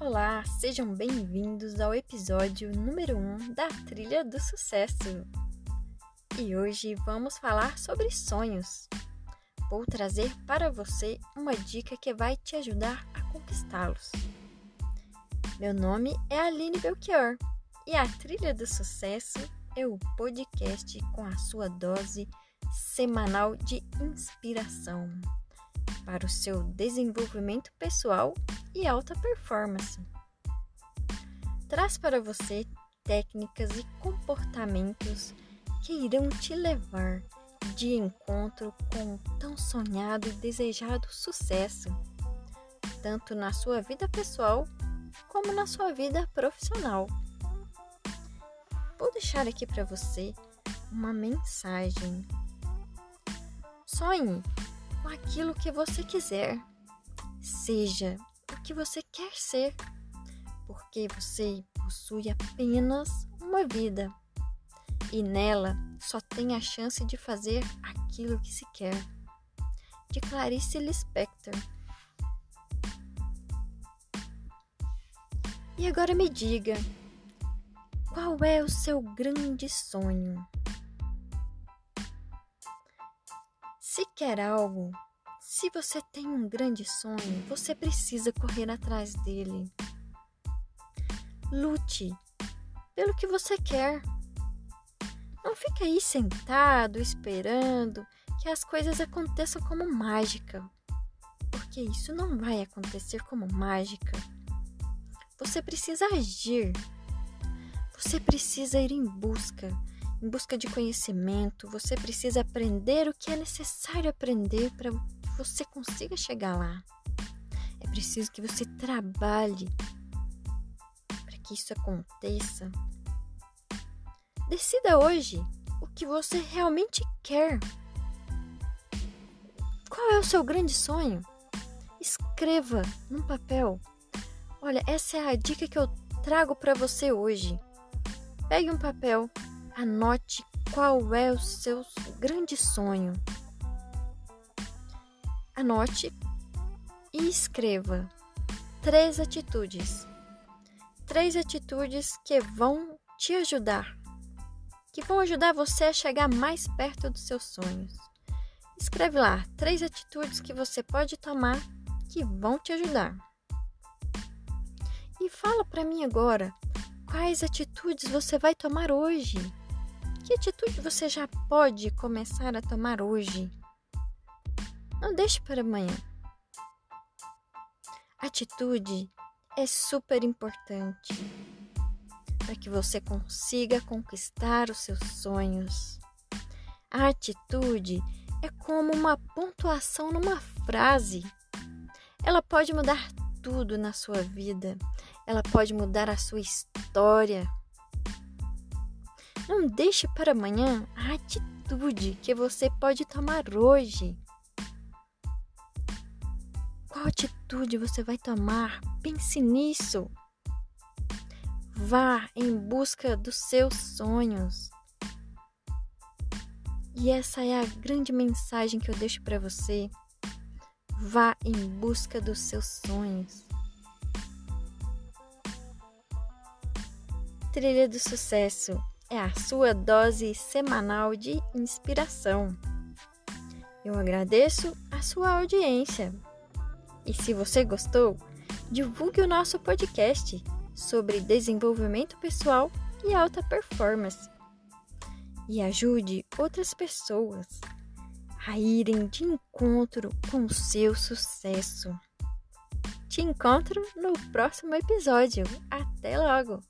Olá, sejam bem-vindos ao episódio número 1 um da Trilha do Sucesso. E hoje vamos falar sobre sonhos. Vou trazer para você uma dica que vai te ajudar a conquistá-los. Meu nome é Aline Belchior e a Trilha do Sucesso é o podcast com a sua dose semanal de inspiração para o seu desenvolvimento pessoal e alta performance. Traz para você técnicas e comportamentos que irão te levar de encontro com o tão sonhado e desejado sucesso, tanto na sua vida pessoal como na sua vida profissional. Vou deixar aqui para você uma mensagem. Sonhe com aquilo que você quiser. Seja que você quer ser, porque você possui apenas uma vida e nela só tem a chance de fazer aquilo que se quer. De Clarice Lispector. E agora me diga, qual é o seu grande sonho? Se quer algo, se você tem um grande sonho, você precisa correr atrás dele. Lute pelo que você quer. Não fique aí sentado esperando que as coisas aconteçam como mágica, porque isso não vai acontecer como mágica. Você precisa agir. Você precisa ir em busca em busca de conhecimento, você precisa aprender o que é necessário aprender para você consiga chegar lá. É preciso que você trabalhe para que isso aconteça. Decida hoje o que você realmente quer. Qual é o seu grande sonho? Escreva num papel. Olha, essa é a dica que eu trago para você hoje. Pegue um papel, Anote qual é o seu grande sonho. Anote e escreva três atitudes. Três atitudes que vão te ajudar, que vão ajudar você a chegar mais perto dos seus sonhos. Escreve lá três atitudes que você pode tomar que vão te ajudar. E fala para mim agora quais atitudes você vai tomar hoje. Que atitude você já pode começar a tomar hoje? Não deixe para amanhã. Atitude é super importante para que você consiga conquistar os seus sonhos. A atitude é como uma pontuação numa frase. Ela pode mudar tudo na sua vida. Ela pode mudar a sua história. Não deixe para amanhã a atitude que você pode tomar hoje. Qual atitude você vai tomar? Pense nisso. Vá em busca dos seus sonhos. E essa é a grande mensagem que eu deixo para você. Vá em busca dos seus sonhos. Trilha do Sucesso é a sua dose semanal de inspiração. Eu agradeço a sua audiência. E se você gostou, divulgue o nosso podcast sobre desenvolvimento pessoal e alta performance. E ajude outras pessoas a irem de encontro com o seu sucesso. Te encontro no próximo episódio. Até logo!